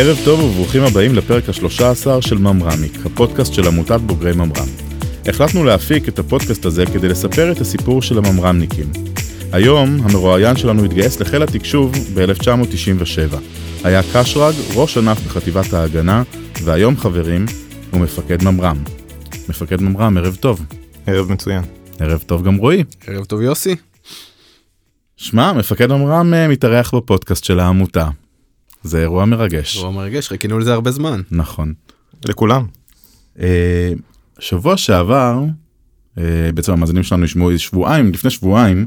ערב טוב וברוכים הבאים לפרק ה-13 של ממרמיק, הפודקאסט של עמותת בוגרי ממר"ם. החלטנו להפיק את הפודקאסט הזה כדי לספר את הסיפור של הממר"מניקים. היום המרואיין שלנו התגייס לחיל התקשוב ב-1997. היה קשרג, ראש ענף בחטיבת ההגנה, והיום חברים, הוא מפקד ממר"ם. מפקד ממר"ם, ערב טוב. ערב מצוין. ערב טוב גם רועי. ערב טוב יוסי. שמע, מפקד ממר"ם אה, מתארח בפודקאסט של העמותה. זה אירוע מרגש. אירוע מרגש, חיכינו לזה הרבה זמן. נכון. לכולם. אה, שבוע שעבר, אה, בעצם המאזינים שלנו ישמעו שבועיים, לפני שבועיים,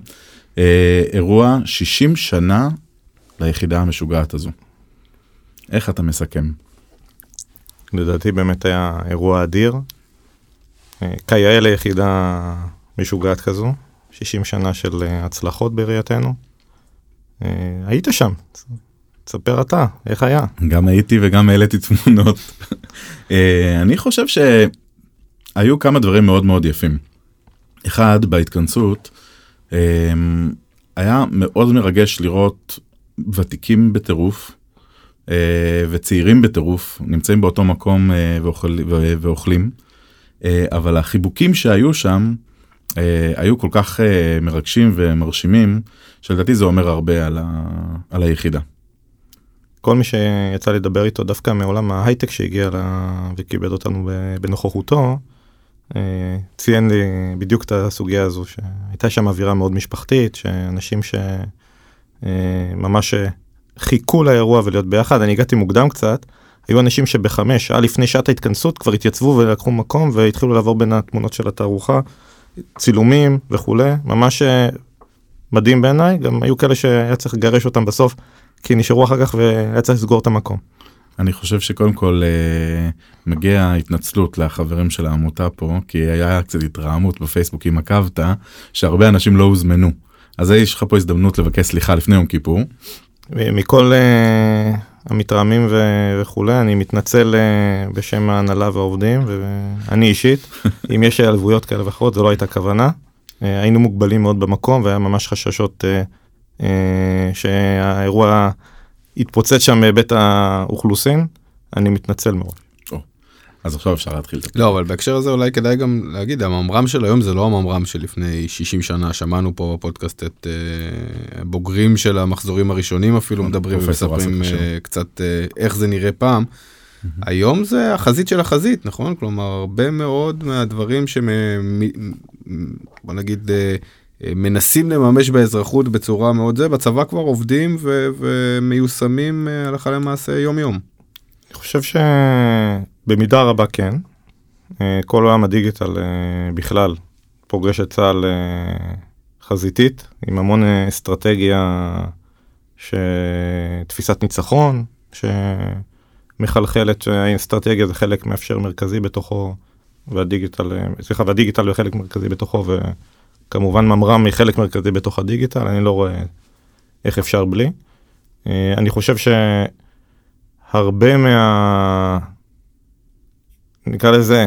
אה, אירוע 60 שנה ליחידה המשוגעת הזו. איך אתה מסכם? לדעתי באמת היה אירוע אדיר. אה, כיאה ליחידה משוגעת כזו, 60 שנה של הצלחות בראייתנו. היית שם, תספר אתה, איך היה? גם הייתי וגם העליתי תמונות. אה, אני חושב שהיו כמה דברים מאוד מאוד יפים. אחד, בהתכנסות, אה, היה מאוד מרגש לראות ותיקים בטירוף אה, וצעירים בטירוף נמצאים באותו מקום ואוכלים, אבל החיבוקים שהיו שם היו כל כך מרגשים ומרשימים, שלדעתי זה אומר הרבה על, ה- על היחידה. כל מי שיצא לדבר איתו דווקא מעולם ההייטק שהגיע ל... וכיבד אותנו בנוכחותו, אה, ציין לי בדיוק את הסוגיה הזו, שהייתה שם אווירה מאוד משפחתית, שאנשים שממש חיכו לאירוע ולהיות ביחד, אני הגעתי מוקדם קצת, היו אנשים שבחמש, שעה לפני שעת ההתכנסות כבר התייצבו ולקחו מקום והתחילו לעבור בין התמונות של התערוכה, צילומים וכולי, ממש אה, מדהים בעיניי, גם היו כאלה שהיה צריך לגרש אותם בסוף, כי נשארו אחר כך והיה צריך לסגור את המקום. אני חושב שקודם כל אה, מגיע התנצלות לחברים של העמותה פה, כי היה קצת התרעמות בפייסבוק אם עקבת, שהרבה אנשים לא הוזמנו. אז יש לך פה הזדמנות לבקש סליחה לפני יום כיפור. מכל uh, המתרעמים ו- וכולי, אני מתנצל uh, בשם ההנהלה והעובדים, ואני אישית, אם יש העלבויות כאלה ואחרות, זו לא הייתה כוונה. Uh, היינו מוגבלים מאוד במקום, והיה ממש חששות uh, שהאירוע יתפוצץ שם בהיבט האוכלוסין. אני מתנצל מאוד. אז עכשיו אפשר להתחיל את לא, אבל בהקשר הזה אולי כדאי גם להגיד, הממר"ם של היום זה לא הממר"ם של לפני 60 שנה, שמענו פה בפודקאסט את אה, בוגרים של המחזורים הראשונים אפילו מדברים ומספרים אה, קצת אה, איך זה נראה פעם. היום זה החזית של החזית, נכון? כלומר, הרבה מאוד מהדברים שמ... בוא נגיד... אה, מנסים לממש באזרחות בצורה מאוד זה, בצבא כבר עובדים ו- ומיושמים אה, הלכה למעשה יום יום. אני חושב שבמידה רבה כן. אה, כל עולם הדיגיטל בכלל פוגש את צה"ל חזיתית, עם המון אסטרטגיה, שתפיסת ניצחון, שמחלחלת, שהאסטרטגיה זה חלק מאפשר מרכזי בתוכו, והדיגיטל, סליחה, והדיגיטל הוא חלק מרכזי בתוכו, וכמובן ממר"ם היא חלק מרכזי בתוך הדיגיטל, אני לא רואה איך אפשר בלי. אה, אני חושב ש... הרבה מה... נקרא לזה,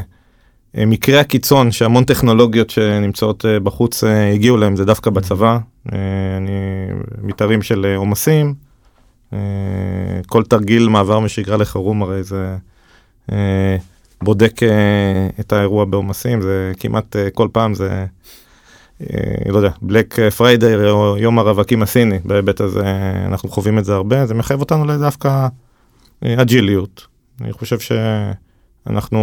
אה, מקרי הקיצון שהמון טכנולוגיות שנמצאות אה, בחוץ הגיעו להם זה דווקא בצבא. המתארים של עומסים, כל תרגיל מעבר משגרה לחירום הרי זה בודק את האירוע בעומסים, זה כמעט כל פעם זה, לא יודע, Black Friday או יום הרווקים הסיני, בהיבט הזה אנחנו חווים את זה הרבה, זה מחייב אותנו לדווקא agile־יות. אני חושב שאנחנו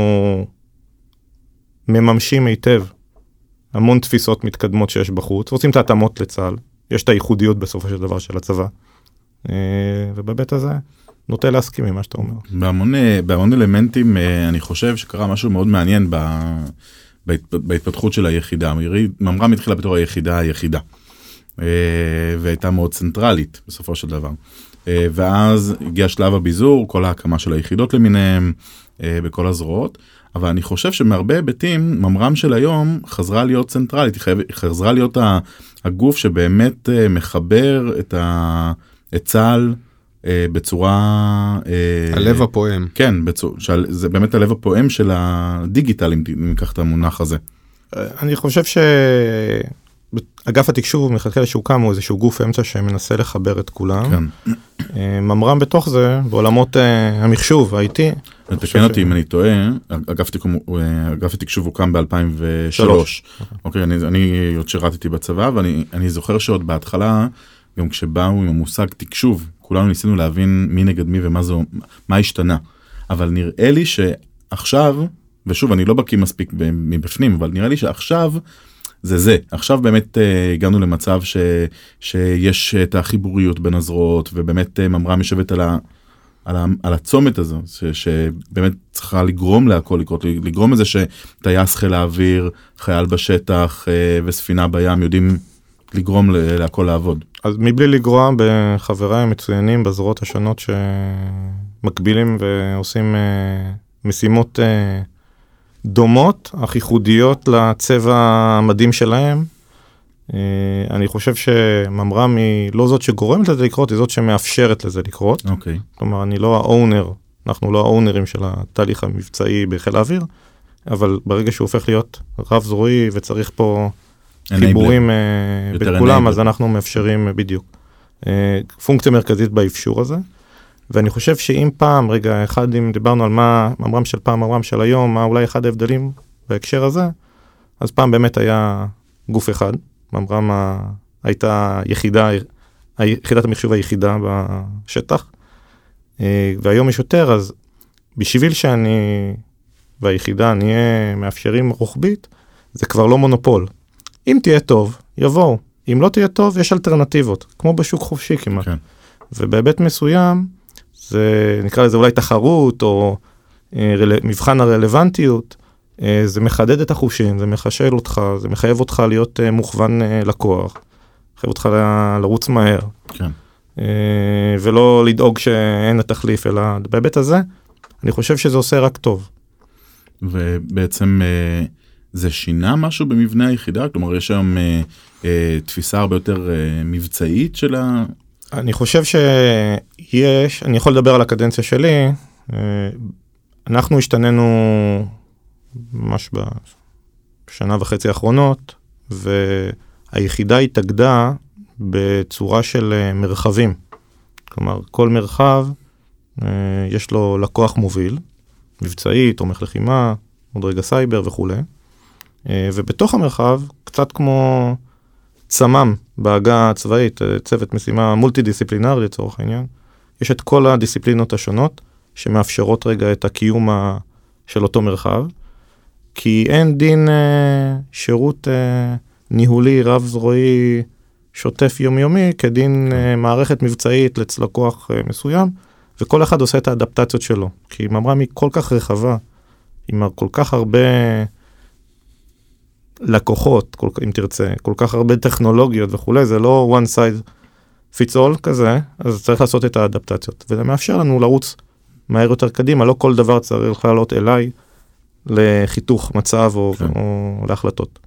מממשים היטב המון תפיסות מתקדמות שיש בחוץ, רוצים את ההתאמות לצה"ל, יש את הייחודיות בסופו של דבר של הצבא, ובהיבט הזה נוטה להסכים עם מה שאתה אומר. בהמון, בהמון אלמנטים אני חושב שקרה משהו מאוד מעניין ב, בהת, בהתפתחות של היחידה. ממר"ם התחילה בתור היחידה היחידה, והייתה מאוד צנטרלית בסופו של דבר. ואז הגיע שלב הביזור, כל ההקמה של היחידות למיניהם בכל הזרועות, אבל אני חושב שמהרבה היבטים ממר"ם של היום חזרה להיות צנטרלית, היא חזרה להיות הגוף שבאמת מחבר את, ה, את צה"ל בצורה... הלב הפועם. כן, בצור, זה באמת הלב הפועם של הדיגיטל אם ניקח את המונח הזה. אני חושב אגף התקשוב מלכתחילה שהוקם הוא איזשהו גוף אמצע שמנסה לחבר את כולם. כן. אה, ממר"ם בתוך זה בעולמות אה, המחשוב ה-IT. תקן אותי אם אני טועה, אגף אה, אגף התקשוב הוקם ב-2003. שלוש. אוקיי, אני אני עוד שירתתי בצבא ואני אני זוכר שעוד בהתחלה, גם כשבאו עם המושג תקשוב, כולנו ניסינו להבין מי נגד מי ומה זה, מה השתנה. אבל נראה לי שעכשיו, ושוב אני לא בקיא מספיק מבפנים, אבל נראה לי שעכשיו זה זה. עכשיו באמת אה, הגענו למצב ש, שיש את החיבוריות בין הזרועות ובאמת אה, ממר"ם יושבת על ה... על, ה, על הצומת הזו ש, שבאמת צריכה לגרום להכל לקרות לגרום לזה שטייס חיל האוויר חייל בשטח אה, וספינה בים יודעים לגרום להכל לעבוד. אז מבלי לגרוע בחבריי המצוינים בזרועות השונות שמקבילים ועושים אה, משימות אה, דומות אך ייחודיות לצבע המדהים שלהם. אה, אני חושב שממר"ם היא לא זאת שגורמת לזה לקרות, היא זאת שמאפשרת לזה לקרות. אוקיי. כלומר, אני לא האונר, אנחנו לא האונרים של התהליך המבצעי בחיל האוויר, אבל ברגע שהוא הופך להיות רב זרועי וצריך פה. חיבורים יותר בין כולם, enabler. אז אנחנו מאפשרים אה, בדיוק. אה, פונקציה מרכזית באפשור הזה. ואני חושב שאם פעם, רגע, אחד, אם דיברנו על מה ממר"ם של פעם, ממר"ם של היום, מה אולי אחד ההבדלים בהקשר הזה, אז פעם באמת היה גוף אחד, ממר"ם ה- הייתה יחידה, יחידת המחשוב היחידה בשטח, אה, והיום יש יותר, אז בשביל שאני והיחידה נהיה מאפשרים רוחבית, זה כבר לא מונופול. אם תהיה טוב, יבואו. אם לא תהיה טוב, יש אלטרנטיבות, כמו בשוק חופשי כמעט. כן. ובהיבט מסוים, זה נקרא לזה אולי תחרות, או אה, רל... מבחן הרלוונטיות, אה, זה מחדד את החושים, זה מחשל אותך, זה מחייב אותך להיות אה, מוכוון אה, לקוח, מחייב אותך ל- לרוץ מהר, כן. אה, ולא לדאוג שאין התחליף, אלא בהיבט הזה, אני חושב שזה עושה רק טוב. ובעצם אה, זה שינה משהו במבנה היחידה כלומר יש היום אה, אה, תפיסה הרבה יותר אה, מבצעית של ה... אני חושב שיש, אני יכול לדבר על הקדנציה שלי, אה, אנחנו השתננו ממש בשנה וחצי האחרונות, והיחידה התאגדה בצורה של אה, מרחבים. כלומר, כל מרחב אה, יש לו לקוח מוביל, מבצעי, תומך לחימה, עוד רגע סייבר וכולי, ובתוך המרחב, קצת כמו צמ"ם בעגה הצבאית, אה, צוות משימה מולטי דיסציפלינרי לצורך העניין, יש את כל הדיסציפלינות השונות שמאפשרות רגע את הקיום ה... של אותו מרחב, כי אין דין אה, שירות אה, ניהולי רב-זרועי שוטף יומיומי כדין אה, מערכת מבצעית לצלקוח אה, מסוים, וכל אחד עושה את האדפטציות שלו, כי ממר"ם היא כל כך רחבה, עם כל כך הרבה לקוחות, כל, אם תרצה, כל כך הרבה טכנולוגיות וכולי, זה לא one size fits all כזה, אז צריך לעשות את האדפטציות. וזה מאפשר לנו לרוץ מהר יותר קדימה, לא כל דבר צריך לעלות אליי לחיתוך מצב או, כן. או להחלטות.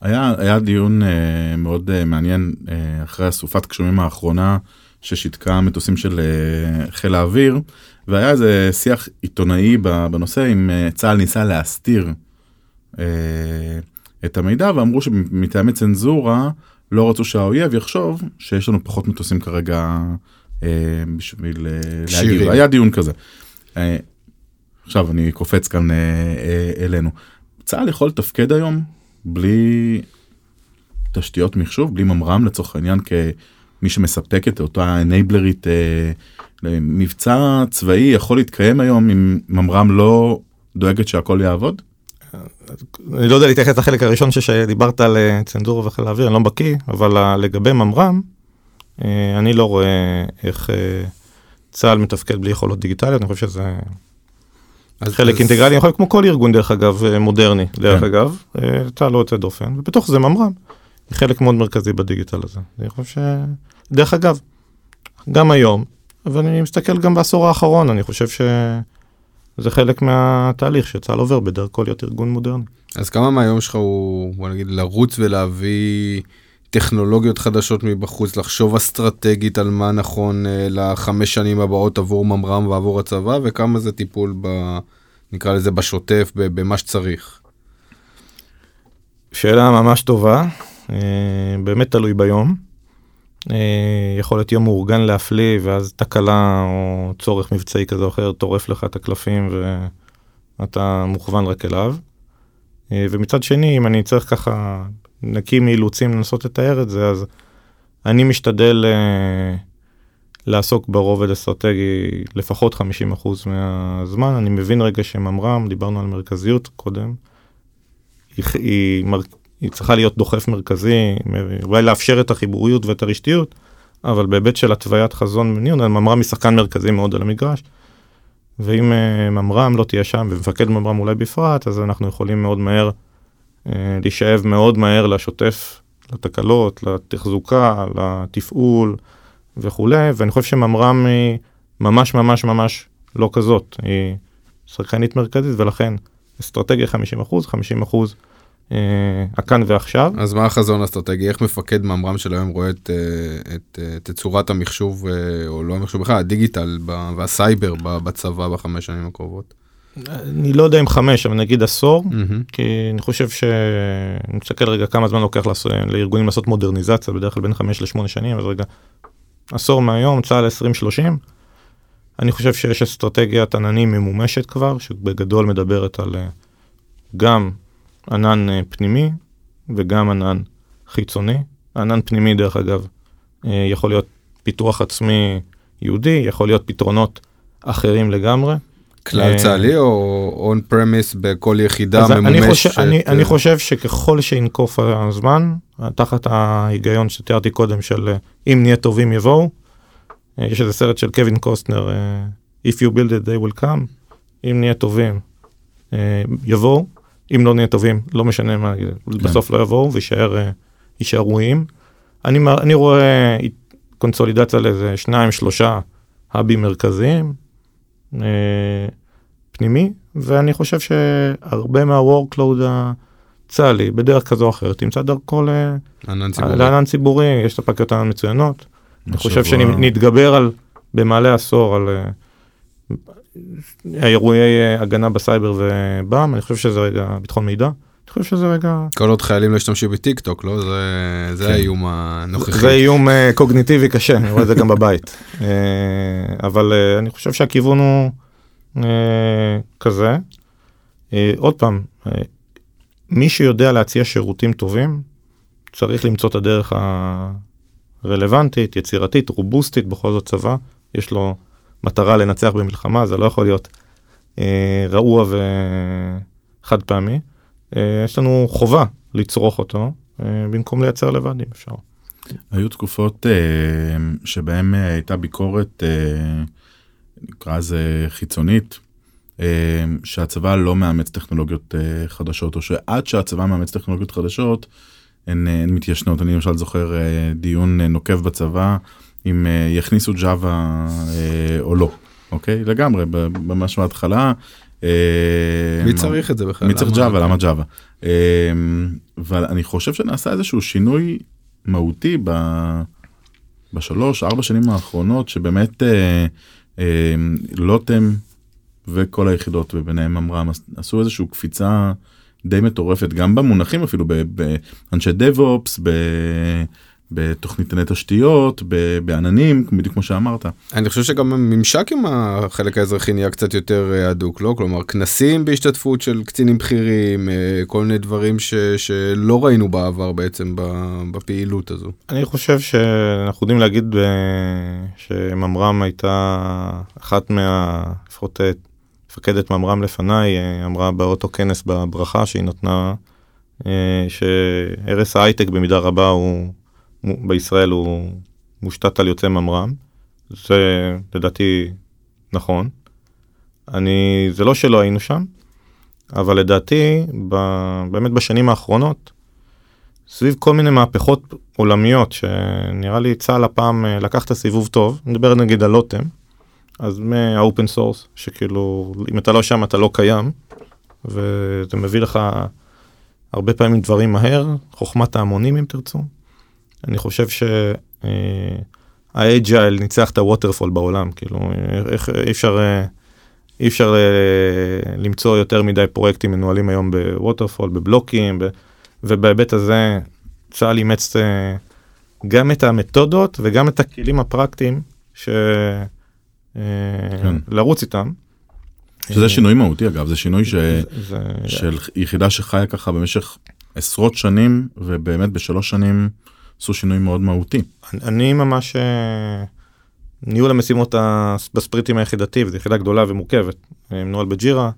היה, היה דיון אה, מאוד אה, מעניין אה, אחרי הסופת גשומים האחרונה ששיתקה מטוסים של אה, חיל האוויר והיה איזה שיח עיתונאי בנושא אם אה, צה"ל ניסה להסתיר אה, את המידע ואמרו שמטעמי צנזורה לא רצו שהאויב יחשוב שיש לנו פחות מטוסים כרגע אה, בשביל אה, להגיב. היה דיון כזה. אה, עכשיו אני קופץ כאן אה, אה, אלינו. צה"ל יכול לתפקד היום בלי תשתיות מחשוב, בלי ממר"ם לצורך העניין כמי שמספק את אותה אנייבלרית. אה, מבצע צבאי יכול להתקיים היום אם ממר"ם לא דואגת שהכל יעבוד? אני לא יודע להתייחס לחלק הראשון שדיברת על אה, צנזורה וחיל האוויר, אני לא בקיא, אבל לגבי ממר"ם, אה, אני לא רואה איך אה, צה"ל מתפקד בלי יכולות דיגיטליות, אני חושב שזה אז- חלק אז- אינטגרלי, יכול להיות כמו כל ארגון דרך אגב מודרני, דרך כן. אגב, צה"ל לא יוצא דופן, ובתוך זה ממר"ם, היא חלק מאוד מרכזי בדיגיטל הזה. אני חושב ש... דרך אגב, גם היום, אבל אני מסתכל גם בעשור האחרון, אני חושב שזה חלק מהתהליך שצה"ל עובר בדרכו להיות ארגון מודרני. אז כמה מהיום שלך הוא, בוא נגיד, לרוץ ולהביא טכנולוגיות חדשות מבחוץ, לחשוב אסטרטגית על מה נכון אה, לחמש שנים הבאות עבור ממר"ם ועבור הצבא, וכמה זה טיפול ב... נקרא לזה בשוטף, במה שצריך. שאלה ממש טובה. באמת תלוי ביום. יכול להיות יום מאורגן להפליא ואז תקלה או צורך מבצעי כזה או אחר טורף לך את הקלפים ואתה מוכוון רק אליו. ומצד שני אם אני צריך ככה נקי מאילוצים לנסות לתאר את זה אז אני משתדל לעסוק ברובד אסטרטגי לפחות 50% מהזמן. אני מבין רגע שממר"ם, דיברנו על מרכזיות קודם, היא, היא צריכה להיות דוחף מרכזי, אולי לאפשר את החיבוריות ואת הרשתיות, אבל בהיבט של התוויית חזון וניהול, ממר"ם היא שחקן מרכזי מאוד על המגרש. ואם ממר"ם לא תהיה שם, ומפקד ממר"ם אולי בפרט, אז אנחנו יכולים מאוד מהר uh, להישאב מאוד מהר לשוטף, לתקלות, לתחזוקה, לתפעול. וכולי, ואני חושב שממר"ם היא ממש ממש ממש לא כזאת, היא שחקנית מרכזית ולכן אסטרטגיה 50 אחוז, 50 אחוז אה, הכאן ועכשיו. אז מה החזון האסטרטגי? איך מפקד ממר"ם של היום רואה את, אה, את, אה, את תצורת המחשוב, או לא המחשוב בכלל, הדיגיטל והסייבר בצבא בחמש שנים הקרובות? אני לא יודע אם חמש, אבל נגיד עשור, mm-hmm. כי אני חושב ש... אני מסתכל רגע כמה זמן לוקח לעשות, לארגונים לעשות מודרניזציה, בדרך כלל בין חמש לשמונה שנים, אז רגע עשור מהיום, צה"ל 2030. אני חושב שיש אסטרטגיית עננים ממומשת כבר, שבגדול מדברת על אה, גם ענן אה, פנימי וגם ענן חיצוני. ענן פנימי, דרך אגב, אה, יכול להיות פיתוח עצמי ייעודי, יכול להיות פתרונות אחרים לגמרי. כלל צה"לי או on-premise בכל יחידה ממומשת? אני חושב, אני, אני חושב שככל שינקוף הזמן, תחת ההיגיון שתיארתי קודם של אם נהיה טובים יבואו, יש איזה סרט של קווין קוסטנר, If you build it they will come, אם נהיה טובים יבואו, אם לא נהיה טובים לא משנה מה, כן. בסוף לא יבואו ויישארו איים. אני, אני רואה קונסולידציה לאיזה שניים שלושה האבים מרכזיים. פנימי, ואני חושב שהרבה מה-workload הצה"לי, בדרך כזו או אחרת, ימצא דרכו לענן ציבורי. לענן ציבורי, יש את הפקיות ענן מצוינות. אני חושב שנתגבר על, במעלה עשור, על אה, אירועי אה, הגנה בסייבר ובאם, אני חושב שזה רגע ביטחון מידע. אני חושב שזה רגע... כל עוד חיילים לא ישתמשו בטיק טוק, לא? זה, זה כן. האיום הנוכחי. זה איום uh, קוגניטיבי קשה, אני רואה את זה גם בבית. uh, אבל uh, אני חושב שהכיוון הוא... אה, כזה. אה, עוד פעם, אה, מי שיודע להציע שירותים טובים, צריך למצוא את הדרך הרלוונטית, יצירתית, רובוסטית, בכל זאת צבא, יש לו מטרה לנצח במלחמה, זה לא יכול להיות אה, רעוע וחד פעמי. אה, יש לנו חובה לצרוך אותו אה, במקום לייצר לבד אם אפשר. היו תקופות אה, שבהם הייתה ביקורת אה, נקרא לזה חיצונית, אה, שהצבא לא מאמץ טכנולוגיות אה, חדשות, או שעד שהצבא מאמץ טכנולוגיות חדשות, הן, הן מתיישנות. אני למשל זוכר אה, דיון נוקב בצבא, אם יכניסו ג'אווה או לא, אוקיי? לגמרי, ממש מההתחלה. מי צריך את זה בכלל? מי צריך ג'אווה? למה ג'אווה? אבל אני חושב שנעשה איזשהו שינוי מהותי בשלוש, ארבע שנים האחרונות, שבאמת אמ, לוטם וכל היחידות וביניהם אמרם עשו איזושהי קפיצה די מטורפת גם במונחים אפילו באנשי דב בתוכנית תשתיות בעננים בדיוק כמו שאמרת. אני חושב שגם הממשק עם החלק האזרחי נהיה קצת יותר אה, הדוק לא כלומר כנסים בהשתתפות של קצינים בכירים אה, כל מיני דברים ש, שלא ראינו בעבר בעצם בפעילות הזו. אני חושב שאנחנו יודעים להגיד אה, שממר"ם הייתה אחת מה לפחות מפקדת ממר"ם לפניי אמרה באותו כנס בברכה שהיא נתנה שהרס ההייטק במידה רבה הוא בישראל הוא מושתת על יוצא ממר"ם, זה לדעתי נכון. אני, זה לא שלא היינו שם, אבל לדעתי, ב, באמת בשנים האחרונות, סביב כל מיני מהפכות עולמיות, שנראה לי צה"ל הפעם אה, לקח את הסיבוב טוב, נדבר נגיד על לוטם, אז מה open source, שכאילו, אם אתה לא שם אתה לא קיים, וזה מביא לך הרבה פעמים דברים מהר, חוכמת ההמונים אם תרצו. אני חושב שה agile אה, ניצח את ה waterfall בעולם, כאילו, איך אי אפשר, אה, אי אפשר אה, למצוא יותר מדי פרויקטים מנוהלים היום ב waterfall, בבלוקים, ב, ובהיבט הזה צה"ל אימץ גם את המתודות וגם את הכלים הפרקטיים ש... כן. לרוץ איתם. שזה שינוי מהותי אגב, זה שינוי ש... זה- זה- של יחידה שחיה ככה במשך עשרות שנים, ובאמת בשלוש שנים עשו שינוי מאוד מהותי. אני ממש אה, ניהול המשימות בספריטים היחידתי וזו יחידה גדולה ומורכבת אה, מנוהל בג'ירה.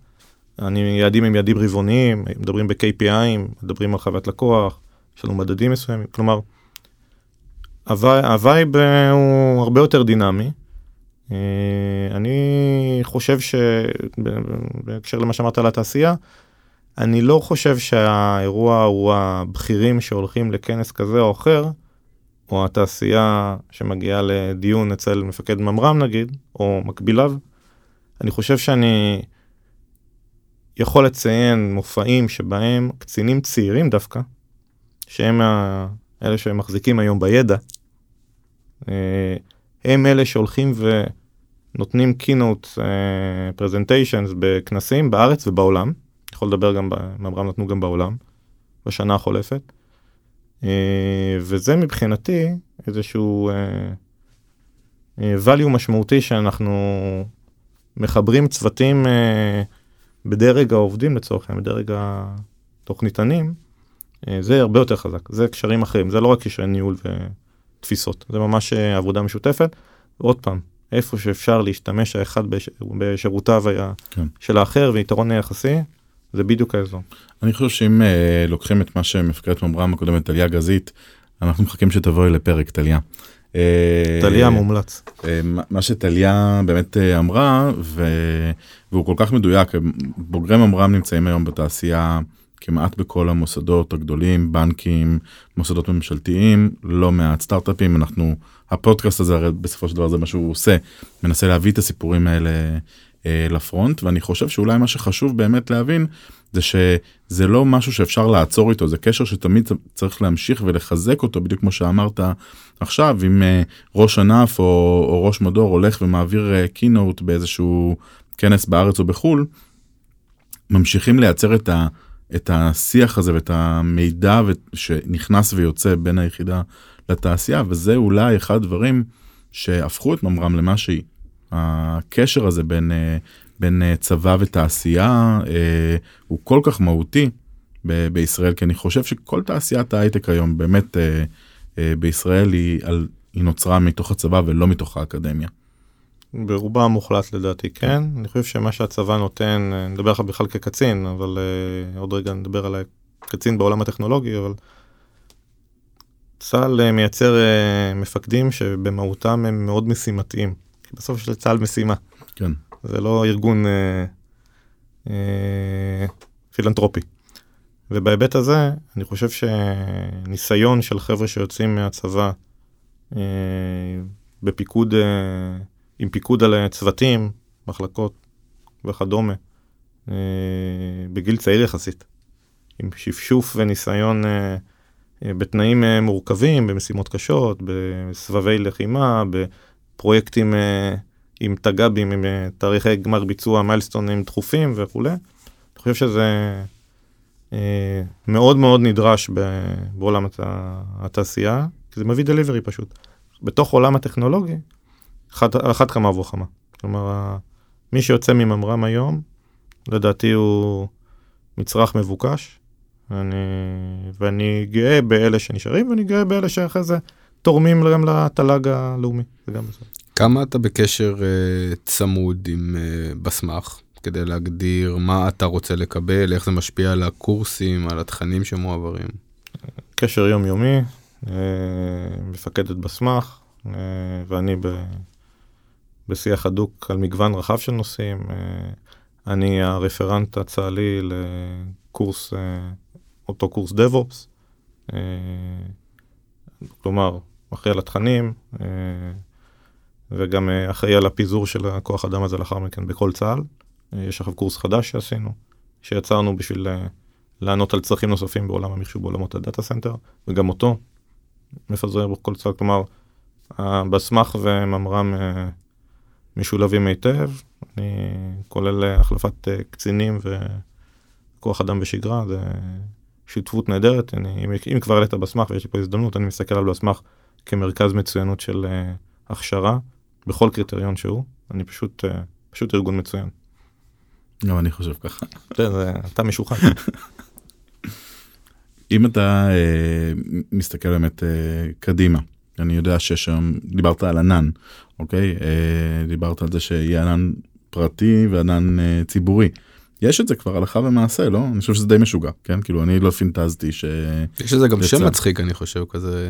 אני יעדים הם יעדים רבעוניים מדברים ב-KPIים מדברים על חוויית לקוח יש לנו מדדים מסוימים כלומר. הווי- ה vibe אה, הוא הרבה יותר דינמי. אני חושב שבהקשר למה שאמרת על התעשייה אני לא חושב שהאירוע הוא הבכירים שהולכים לכנס כזה או אחר או התעשייה שמגיעה לדיון אצל מפקד ממר"ם נגיד, או מקביליו, אני חושב שאני יכול לציין מופעים שבהם קצינים צעירים דווקא, שהם אלה שמחזיקים היום בידע, אה, הם אלה שהולכים ונותנים keynote אה, presentations בכנסים בארץ ובעולם, יכול לדבר גם, ממר"ם נתנו גם בעולם, בשנה החולפת. אה, וזה מבחינתי איזשהו אה, אה, value משמעותי שאנחנו מחברים צוותים בדרג העובדים לצורך העניין, בדרג התוכניתנים, זה הרבה יותר חזק, זה קשרים אחרים, זה לא רק קשרי ניהול ותפיסות, זה ממש עבודה משותפת. עוד פעם, איפה שאפשר להשתמש האחד בש... בשירותיו היה... כן. של האחר ויתרון יחסי, זה בדיוק האזור. אני חושב שאם אה, לוקחים את מה שמפקדת ממר"ם הקודמת, טליה גזית, אנחנו מחכים שתבואי לפרק, טליה. אה, טליה מומלץ. אה, מה- שטליה באמת אה, אמרה, ו... והוא כל כך מדויק, בוגרי ממר"ם נמצאים היום בתעשייה כמעט בכל המוסדות הגדולים, בנקים, מוסדות ממשלתיים, לא מעט סטארט-אפים, אנחנו, הפודקאסט הזה הרי בסופו של דבר זה מה שהוא עושה, מנסה להביא את הסיפורים האלה לפרונט, ואני חושב שאולי מה שחשוב באמת להבין, זה שזה לא משהו שאפשר לעצור איתו, זה קשר שתמיד צריך להמשיך ולחזק אותו, בדיוק כמו שאמרת עכשיו, אם אה, ראש ענף או, או ראש מדור הולך ומעביר קינוט באיזשהו כנס בארץ או בחו"ל, ממשיכים לייצר את, ה, את השיח הזה ואת המידע שנכנס ויוצא בין היחידה לתעשייה, וזה אולי אחד הדברים שהפכו את ממר"ם למה שהיא. הקשר הזה בין, אה, בין אה, צבא ותעשייה אה, הוא כל כך מהותי ב- בישראל, כי אני חושב שכל תעשיית ההייטק היום באמת בישראל היא, על, היא נוצרה מתוך הצבא ולא מתוך האקדמיה. ברובה המוחלט לדעתי כן, אני חושב שמה שהצבא נותן, אני מדבר לך בכלל כקצין, אבל uh, עוד רגע נדבר על הקצין בעולם הטכנולוגי, אבל צה"ל uh, מייצר uh, מפקדים שבמהותם הם מאוד משימתיים, כי בסוף יש לצה"ל משימה, כן. זה לא ארגון uh, uh, פילנטרופי. ובהיבט הזה, אני חושב שניסיון של חבר'ה שיוצאים מהצבא uh, בפיקוד, uh, עם פיקוד על צוותים, מחלקות וכדומה, uh, בגיל צעיר יחסית, עם שפשוף וניסיון uh, uh, בתנאים uh, מורכבים, במשימות קשות, בסבבי לחימה, בפרויקטים uh, עם תג"בים, עם uh, תאריכי גמר ביצוע, מיילסטונים דחופים וכולי. אני חושב שזה אה, מאוד מאוד נדרש בעולם הת- התעשייה, כי זה מביא דליברי פשוט. בתוך עולם הטכנולוגי, אחת, אחת כמה וכמה. כלומר, מי שיוצא מממר"ם היום, לדעתי הוא מצרך מבוקש, אני, ואני גאה באלה שנשארים, ואני גאה באלה שאחרי זה תורמים גם לתל"ג הלאומי. כמה אתה בקשר uh, צמוד עם uh, בסמך כדי להגדיר מה אתה רוצה לקבל, איך זה משפיע על הקורסים, על התכנים שמועברים? קשר יומיומי, אה, מפקדת בסמך, אה, ואני ב, בשיח הדוק על מגוון רחב של נושאים. אה, אני הרפרנט הצה"לי לקורס, אה, אותו קורס DevOps, אה, כלומר, אחראי על התכנים, אה, וגם אה, אחראי על הפיזור של הכוח אדם הזה לאחר מכן בכל צה"ל. אה, יש עכשיו קורס חדש שעשינו, שיצרנו בשביל לענות על צרכים נוספים בעולם המחשוב, בעולמות ה data center, וגם אותו מפזר בכל צה"ל, כלומר, הבסמ"ח וממר"ם משולבים היטב, אני כולל החלפת קצינים וכוח אדם בשגרה, זה שותפות נהדרת, אני, אם, אם כבר העלית בסמך ויש לי פה הזדמנות, אני מסתכל על בסמך כמרכז מצוינות של uh, הכשרה, בכל קריטריון שהוא, אני פשוט, uh, פשוט ארגון מצוין. גם אני חושב ככה. זה, זה, אתה משוחד. אם אתה אה, מסתכל באמת אה, קדימה, אני יודע ששם, דיברת על ענן, אוקיי? אה, דיברת על זה שיהיה ענן פרטי וענן אה, ציבורי. יש את זה כבר הלכה ומעשה, לא? אני חושב שזה די משוגע, כן? כאילו, אני לא פינטזתי ש... יש לזה גם יצא. שם מצחיק, אני חושב, כזה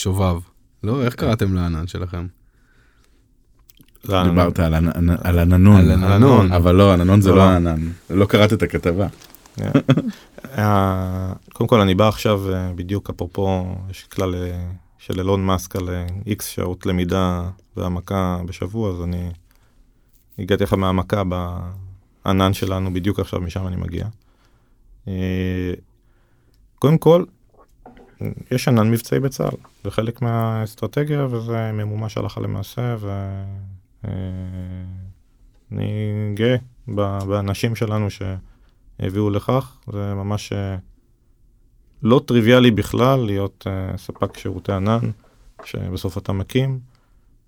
שובב. לא, איך קראתם לענן שלכם? דיברת על ענ- על עננון. אבל לא, עננון זה לא. לא ענן. לא קראת את הכתבה. אה, קודם כל אני בא עכשיו אה, בדיוק אפרופו יש כלל אה, של אילון מאסק על איקס שעות למידה והעמקה בשבוע אז אני הגעתי לך מהעמקה בענן שלנו בדיוק עכשיו משם אני מגיע. קודם כל יש ענן מבצעי בצה"ל זה חלק מהאסטרטגיה וזה ממומש הלכה למעשה ואני גאה ב- באנשים שלנו שהביאו לכך זה ממש אה, לא טריוויאלי בכלל להיות אה, ספק שירותי ענן שבסוף אתה מקים.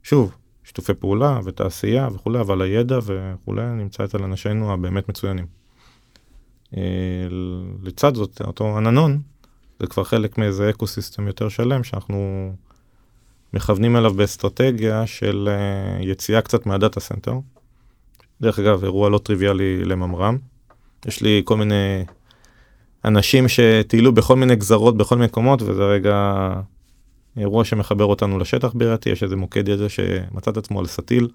שוב שיתופי פעולה ותעשייה וכולי אבל הידע וכולי נמצא אצל אנשינו הבאמת מצוינים. אה, לצד זאת אותו עננון זה כבר חלק מאיזה ecosystem יותר שלם שאנחנו מכוונים אליו באסטרטגיה של uh, יציאה קצת מה data center. דרך אגב, אירוע לא טריוויאלי לממר"ם. יש לי כל מיני אנשים שטיילו בכל מיני גזרות בכל מיני מקומות וזה רגע אירוע שמחבר אותנו לשטח בעירתי, יש איזה מוקד ידע שמצא את עצמו על סטיל.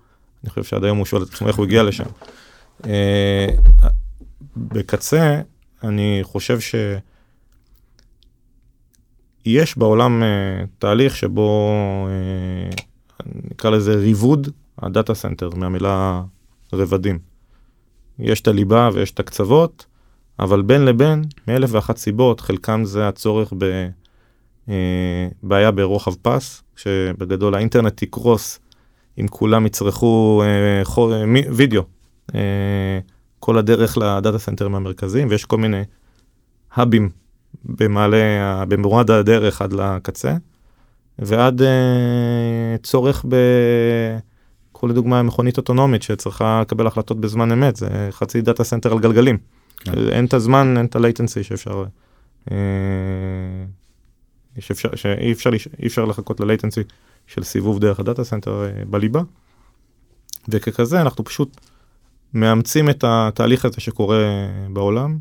אני חושב שעד היום הוא שואל את עצמו איך הוא הגיע לשם. Uh, בקצה, אני חושב ש... יש בעולם uh, תהליך שבו uh, נקרא לזה ריבוד ה data center מהמילה רבדים. יש את הליבה ויש את הקצוות, אבל בין לבין, מאלף ואחת סיבות, חלקם זה הצורך בבעיה ברוחב פס, שבגדול האינטרנט יקרוס אם כולם יצרכו uh, חור, מי, וידאו כל הדרך ל data centerים המרכזיים, ויש כל מיני hubים במעלה, במורד הדרך עד לקצה, ועד אה, צורך ב... קחו לדוגמה מכונית אוטונומית שצריכה לקבל החלטות בזמן אמת, זה חצי data center על גלגלים. כן. אין את הזמן, אין את ה-latency שאפשר, אה, שאפשר, שאי אפשר, אי אפשר לחכות ל-latency של סיבוב דרך ה data center אה, בליבה. וככזה אנחנו פשוט מאמצים את התהליך הזה שקורה בעולם.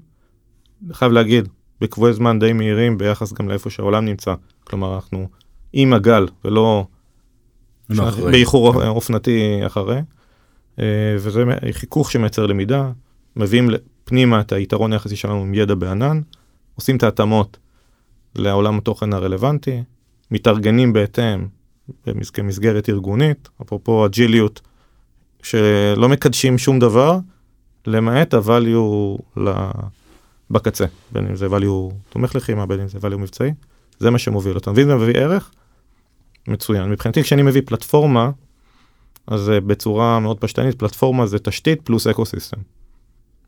חייב להגיד, בקבועי זמן די מהירים ביחס גם לאיפה שהעולם נמצא. כלומר, אנחנו עם הגל ולא לא. באיחור אופנתי אחרי. אה, וזה חיכוך שמייצר למידה, מביאים פנימה את היתרון היחסי שלנו עם ידע בענן, עושים את ההתאמות לעולם התוכן הרלוונטי, מתארגנים בהתאם במס- כמסגרת ארגונית, אפרופו אג'יליות, שלא מקדשים שום דבר, למעט ה-value בקצה, בין אם זה value תומך לחימה, בין אם זה value מבצעי, זה מה שמוביל אותנו. ואם זה מביא ערך, מצוין. מבחינתי כשאני מביא פלטפורמה, אז בצורה מאוד פשטנית, פלטפורמה זה תשתית פלוס ecosystem.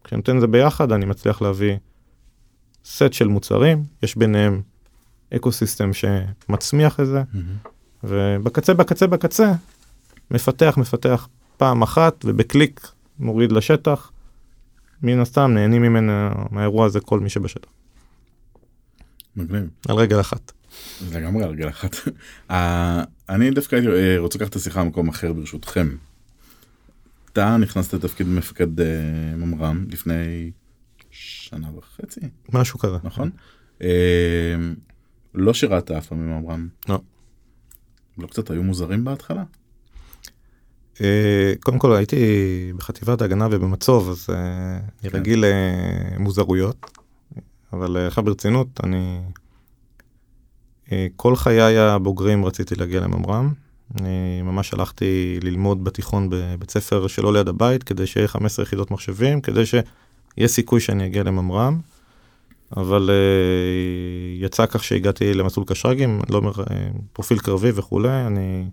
כשאני נותן את זה ביחד, אני מצליח להביא סט של מוצרים, יש ביניהם ecosystem שמצמיח את זה, מהמם. ובקצה, בקצה, בקצה, מפתח, מפתח פעם אחת, ובקליק מוריד לשטח. מן הסתם נהנים ממנה, מהאירוע הזה כל מי שבשטח. מגניב. על רגל אחת. לגמרי על רגל אחת. אה, אני דווקא הייתי אה, רוצה לקחת את השיחה במקום אחר ברשותכם. אתה נכנסת לתפקיד מפקד אה, ממר"ם לפני שנה וחצי, משהו כזה. נכון? לא שירת אף פעם ממר"ם. לא. לא קצת היו מוזרים בהתחלה? אה, קודם כל הייתי בחטיבת ההגנה ובמצוב, אז אה, אני כן. רגיל למוזרויות, אבל אה, עכשיו ברצינות, אני... כל חיי הבוגרים רציתי להגיע לממר"ם. אני ממש הלכתי ללמוד בתיכון בבית ספר שלא ליד הבית, כדי שיהיה 15 יחידות מחשבים, כדי שיהיה סיכוי שאני אגיע לממר"ם. אבל אה, יצא כך שהגעתי למסלול קשרגים, לא אומר, אה, פרופיל קרבי וכולי, אני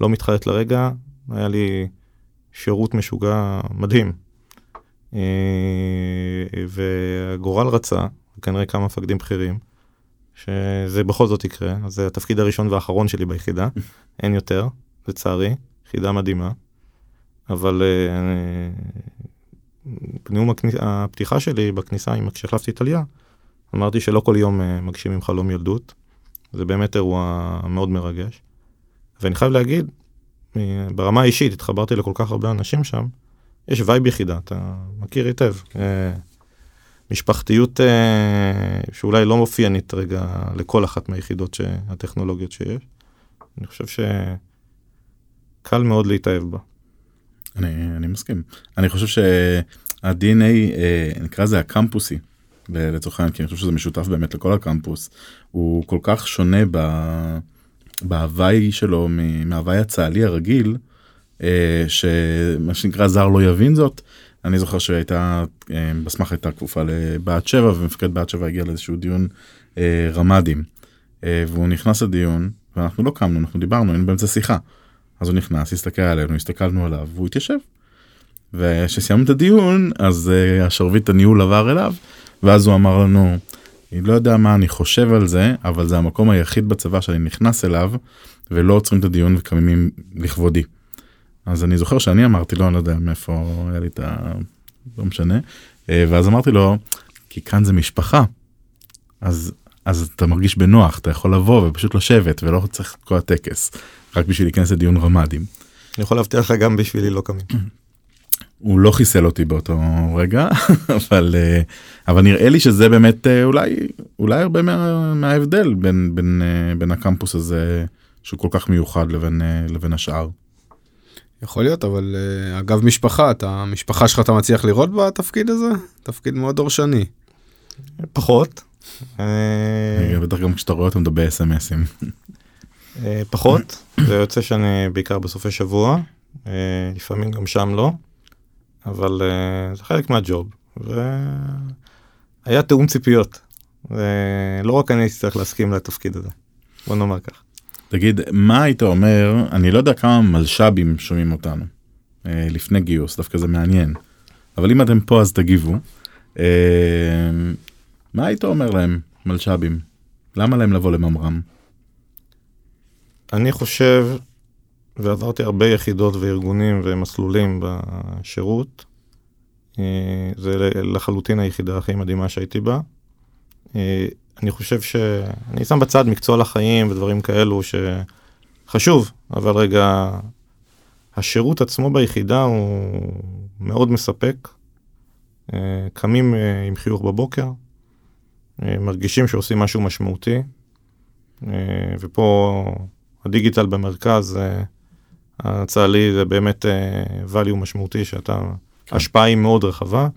לא מתחרט לרגע, היה לי שירות משוגע מדהים. אה, והגורל רצה, כנראה כמה מפקדים בכירים, שזה בכל זאת יקרה, אז זה התפקיד הראשון והאחרון שלי ביחידה, אין יותר, לצערי, יחידה מדהימה, אבל בנאום הכניס... הפתיחה שלי בכניסה, כשהחלפתי את עלייה, אמרתי שלא כל יום מגשימים חלום ילדות, זה באמת אירוע מאוד מרגש. ואני חייב להגיד, ברמה האישית התחברתי לכל כך הרבה אנשים שם, יש וייב יחידה, אתה מכיר היטב. אה, משפחתיות אה, שאולי לא מופיינית רגע לכל אחת מהיחידות הטכנולוגיות שיש. אני חושב שקל מאוד להתאהב בה. אני, אני מסכים. אני חושב שה-DNA, אה, נקרא לזה הקמפוסי, לצורך העניין, כי אני חושב שזה משותף באמת לכל הקמפוס, הוא כל כך שונה ב... בהוואי שלו מהוואי הצה"לי הרגיל, אה, שמה שנקרא זר לא יבין זאת. אני זוכר שהייתה, אה, בסמך הייתה כפופה לבה"ת 7 ומפקד בה"ת 7 הגיע לאיזשהו דיון אה, רמ"דים. והוא נכנס לדיון ואנחנו לא קמנו, אנחנו דיברנו, היינו באמצע שיחה. אז הוא נכנס, הסתכל עלינו, הסתכלנו עליו והוא התיישב. וכשסיימנו את הדיון אז השרביט הניהול עבר אליו ואז הוא אמר לנו אני לא יודע מה אני חושב על זה, אבל זה המקום היחיד בצבא שאני נכנס אליו, ולא עוצרים את הדיון וקמים לכבודי. אז אני זוכר שאני אמרתי לו, אני לא יודע מאיפה היה לי את ה... לא משנה. אה, ואז אמרתי לו, כי כאן זה משפחה. אז, אז אתה מרגיש בנוח, אתה יכול לבוא ופשוט לשבת ולא צריך את כל הטקס, רק בשביל להיכנס לדיון רמ"דים. אני יכול להבטיח לך גם בשבילי לא קמים. הוא לא חיסל אותי באותו רגע אבל אה, אבל נראה לי שזה באמת אה, אולי אולי הרבה מה, מההבדל בין בין אה, בין הקמפוס הזה שהוא כל כך מיוחד לבין לבין השאר. יכול להיות אבל אגב משפחה אתה משפחה שלך אתה מצליח לראות בתפקיד הזה תפקיד מאוד דורשני. פחות. בטח גם כשאתה רואה אותם בסמסים. פחות זה יוצא שאני בעיקר בסופי שבוע לפעמים גם שם לא. אבל uh, זה חלק מהג'וב, והיה תיאום ציפיות. ולא רק אני אצטרך להסכים לתפקיד הזה, בוא נאמר כך. תגיד, מה היית אומר, אני לא יודע כמה מלש"בים שומעים אותנו uh, לפני גיוס, דווקא זה מעניין, אבל אם אתם פה אז תגיבו. Uh, מה היית אומר להם, מלש"בים? למה להם לבוא לממר"ם? אני חושב ועברתי הרבה יחידות וארגונים ומסלולים בשירות. אה, זה לחלוטין היחידה הכי מדהימה שהייתי בה. אה, אני חושב שאני שם בצד מקצוע לחיים ודברים כאלו שחשוב, אבל רגע, השירות עצמו ביחידה הוא מאוד מספק. אה, קמים עם חיוך בבוקר, מרגישים שעושים משהו משמעותי, ופה הדיגיטל במרכז הצה"לי זה באמת uh, value משמעותי שאתה, כן. ההשפעה היא מאוד רחבה.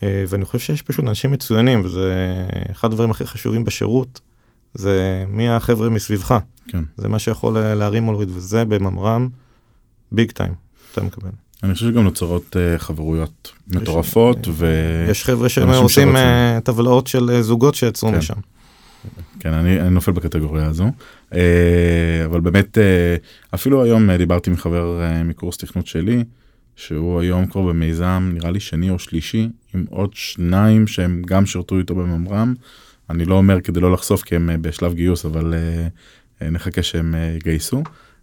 Uh, ואני חושב שיש פשוט אנשים מצוינים, וזה אחד הדברים הכי חשובים בשירות, זה מי החבר'ה מסביבך. כן. זה מה שיכול להרים או להוריד, וזה בממר"ם ביג טיים, אתה מקבל. אני חושב שגם נוצרות uh, חברויות מטורפות ו... יש חבר'ה שעושים טבלאות של זוגות שיצאו כן. משם. כן, אני, אני נופל בקטגוריה הזו. אה, אבל באמת, אה, אפילו היום אה, דיברתי עם חבר מקורס תכנות שלי, שהוא היום כבר במיזם, נראה לי שני או שלישי, עם עוד שניים שהם גם שירתו איתו בממר"ם. אני לא אומר כדי לא לחשוף כי הם בשלב גיוס, אבל נחכה שהם יגייסו.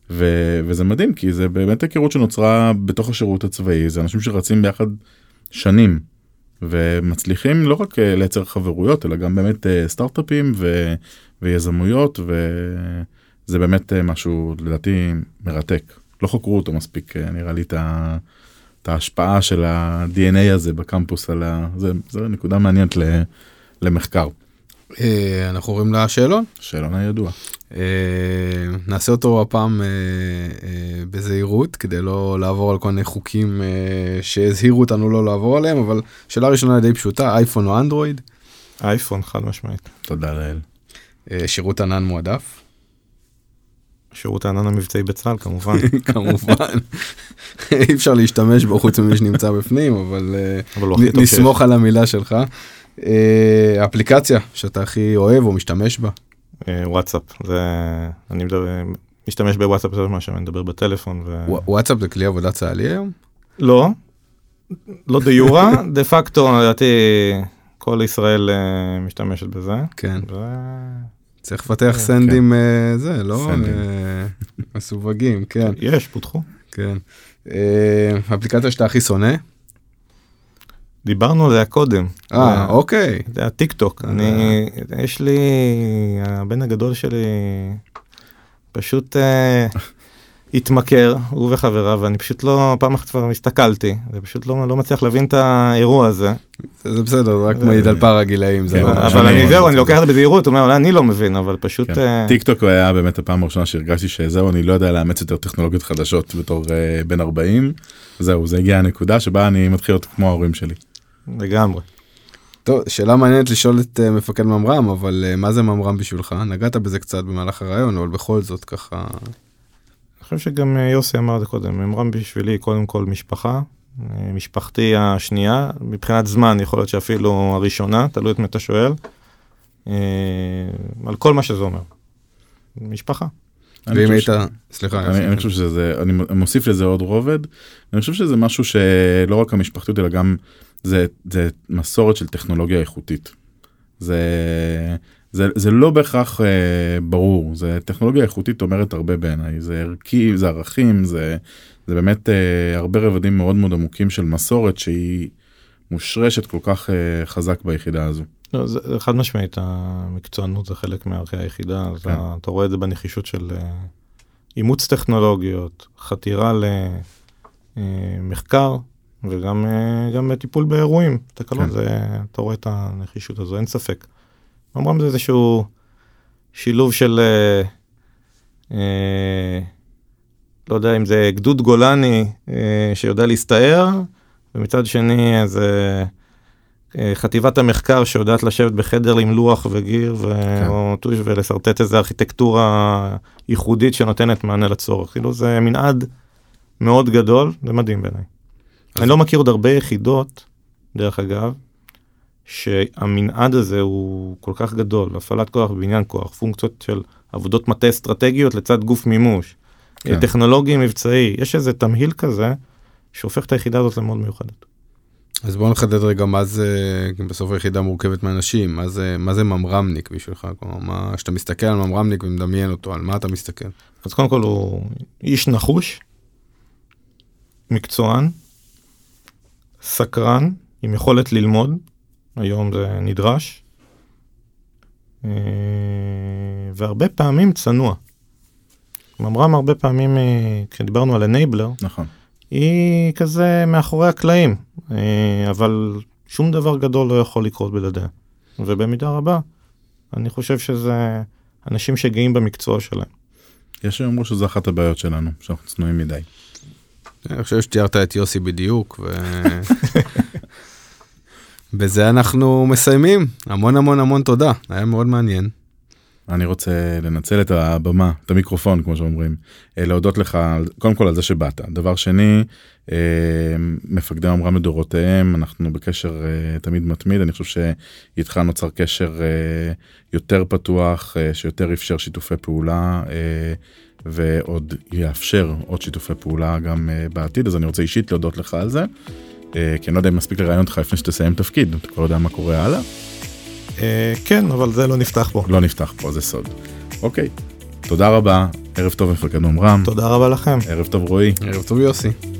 ו- וזה מדהים, כי זה באמת היכרות שנוצרה בתוך השירות הצבאי, זה אנשים שרצים ביחד שנים. ומצליחים לא רק אה, לייצר חברויות אלא גם באמת אה, סטארט-אפים ו... ויזמויות וזה באמת אה, משהו לדעתי מרתק. לא חקרו אותו מספיק נראה לי את, ה... את ההשפעה של ה-DNA הזה בקמפוס על ה... זה, זה נקודה מעניינת למחקר. אנחנו עוברים לשאלון. שאלון הידוע. אה, נעשה אותו הפעם אה, אה, בזהירות כדי לא לעבור על כל מיני חוקים שהזהירו אותנו לא לעבור עליהם אבל שאלה ראשונה די פשוטה אייפון או אנדרואיד. אייפון חד משמעית. תודה לאל. שירות ענן מועדף. שירות הענן המבצעי בצה"ל כמובן. כמובן. אי אפשר להשתמש בו חוץ ממי שנמצא בפנים אבל, אבל נסמוך על המילה שלך. אפליקציה שאתה הכי אוהב או משתמש בה. אה, וואטסאפ, זה, אני מדבר, משתמש בוואטסאפ יותר ממה שאני מדבר בטלפון. ו... וואטסאפ זה כלי עבודה צה"לי היום? לא, לא דה יורה, דה פקטו לדעתי כל ישראל אה, משתמשת בזה. כן. ו- צריך לפתח כן. סנדים אה, זה, לא סנדים. מסווגים, כן, יש, פותחו. כן. אפליקציה שאתה הכי שונא? דיברנו על זה קודם. אה, אוקיי. זה הטיק טוק. אני, יש לי, הבן הגדול שלי פשוט אה, התמכר, הוא וחבריו, ואני פשוט לא, פעם אחת כבר הסתכלתי, זה פשוט לא, לא מצליח להבין את האירוע הזה. זה בסדר, זה רק מעיד על פער הגילאים. זה כן, לא אבל. אני זהו, אני לוקח את זה בזהירות, הוא אומר, אולי אני לא מבין, אבל פשוט... כן. אה, טיק טוק היה באמת הפעם הראשונה שהרגשתי שזהו אני לא יודע לאמץ יותר טכנולוגיות חדשות בתור אה, בן 40 זהו זה הגיע הנקודה שבה אני מתחיל להיות כמו ההורים שלי. לגמרי. טוב, שאלה מעניינת לשאול את אה, מפקד ממר"ם, אבל אה, מה זה ממר"ם בשבילך? נגעת בזה קצת במהלך הרעיון, אבל בכל זאת ככה... אני חושב שגם אה, יוסי אמר את זה קודם, ממר"ם בשבילי קודם כל משפחה, משפחתי השנייה, מבחינת זמן יכול להיות שאפילו הראשונה, תלוי את מי אתה שואל, על כל מה שזה אומר. משפחה. אני ואם חושב היית... סליחה. אני חושב שזה, אני מוסיף לזה עוד רובד, אני חושב שזה משהו שלא רק המשפחתיות אלא גם זה, זה מסורת של טכנולוגיה איכותית. זה, זה, זה לא בהכרח אה, ברור, זה טכנולוגיה איכותית אומרת הרבה בעיניי, זה ערכי, זה ערכים, זה, זה באמת אה, הרבה רבדים מאוד מאוד עמוקים של מסורת שהיא מושרשת כל כך אה, חזק ביחידה הזו. לא, זה, זה חד משמעית, המקצוענות זה חלק מערכי היחידה, כן. ה- אתה רואה את זה בנחישות של אה, אימוץ טכנולוגיות, חתירה למחקר, וגם אה, גם בטיפול באירועים, תקלות, כן. זה, אתה רואה את הנחישות הזו, אין ספק. אומרים זה איזשהו שילוב של, אה, אה, לא יודע אם זה גדוד גולני אה, שיודע להסתער, ומצד שני איזה אה, חטיבת המחקר שיודעת לשבת בחדר עם לוח וגיר ו... כן. או טוש ולשרטט איזה ארכיטקטורה ייחודית שנותנת מענה לצורך. כאילו זה מנעד מאוד גדול, זה מדהים בעיניי. אז- אני לא מכיר עוד הרבה יחידות, דרך אגב, שהמנעד הזה הוא כל כך גדול, הפעלת כוח ובניין כוח, פונקציות של עבודות מטה אסטרטגיות לצד גוף מימוש, כן. טכנולוגי מבצעי, יש איזה תמהיל כזה שהופך את היחידה הזאת למאוד מיוחדת. אז בוא נחדד רגע מה זה, בסוף היחידה מורכבת מאנשים, מה זה, מה זה ממר"מניק בשבילך? כלומר, מה, כשאתה מסתכל על ממר"מניק ומדמיין אותו, על מה אתה מסתכל? אז קודם כל הוא איש נחוש, מקצוען, סקרן, עם יכולת ללמוד, היום זה נדרש, אה, והרבה פעמים צנוע. ממר"ם הרבה פעמים, אה, כשדיברנו על אנייבלר, נכון. היא כזה מאחורי הקלעים, אה, אבל שום דבר גדול לא יכול לקרות בלעדיה. ובמידה רבה, אני חושב שזה אנשים שגאים במקצוע שלהם. יש שיאמרו שזו אחת הבעיות שלנו, שאנחנו צנועים מדי. אני חושב שתיארת את יוסי בדיוק, ו... בזה אנחנו מסיימים. המון המון המון תודה, היה מאוד מעניין. אני רוצה לנצל את הבמה, את המיקרופון, כמו שאומרים, אה, להודות לך קודם כל על זה שבאת. דבר שני, אה, מפקדי ממר"ם לדורותיהם, אנחנו בקשר אה, תמיד מתמיד, אני חושב שאיתך נוצר קשר יותר פתוח, שיותר אפשר שיתופי פעולה, ועוד יאפשר עוד שיתופי פעולה גם אה, בעתיד, אז אני רוצה אישית להודות לך על זה. אה, כי אני לא יודע אם מספיק לראיין אותך לפני שתסיים תפקיד, אתה כבר יודע מה קורה הלאה. אה, כן, אבל זה לא נפתח פה. לא נפתח פה, זה סוד. אוקיי, תודה רבה, ערב טוב מפקד ממר"ם, תודה רבה לכם. ערב טוב רועי. ערב טוב יוסי.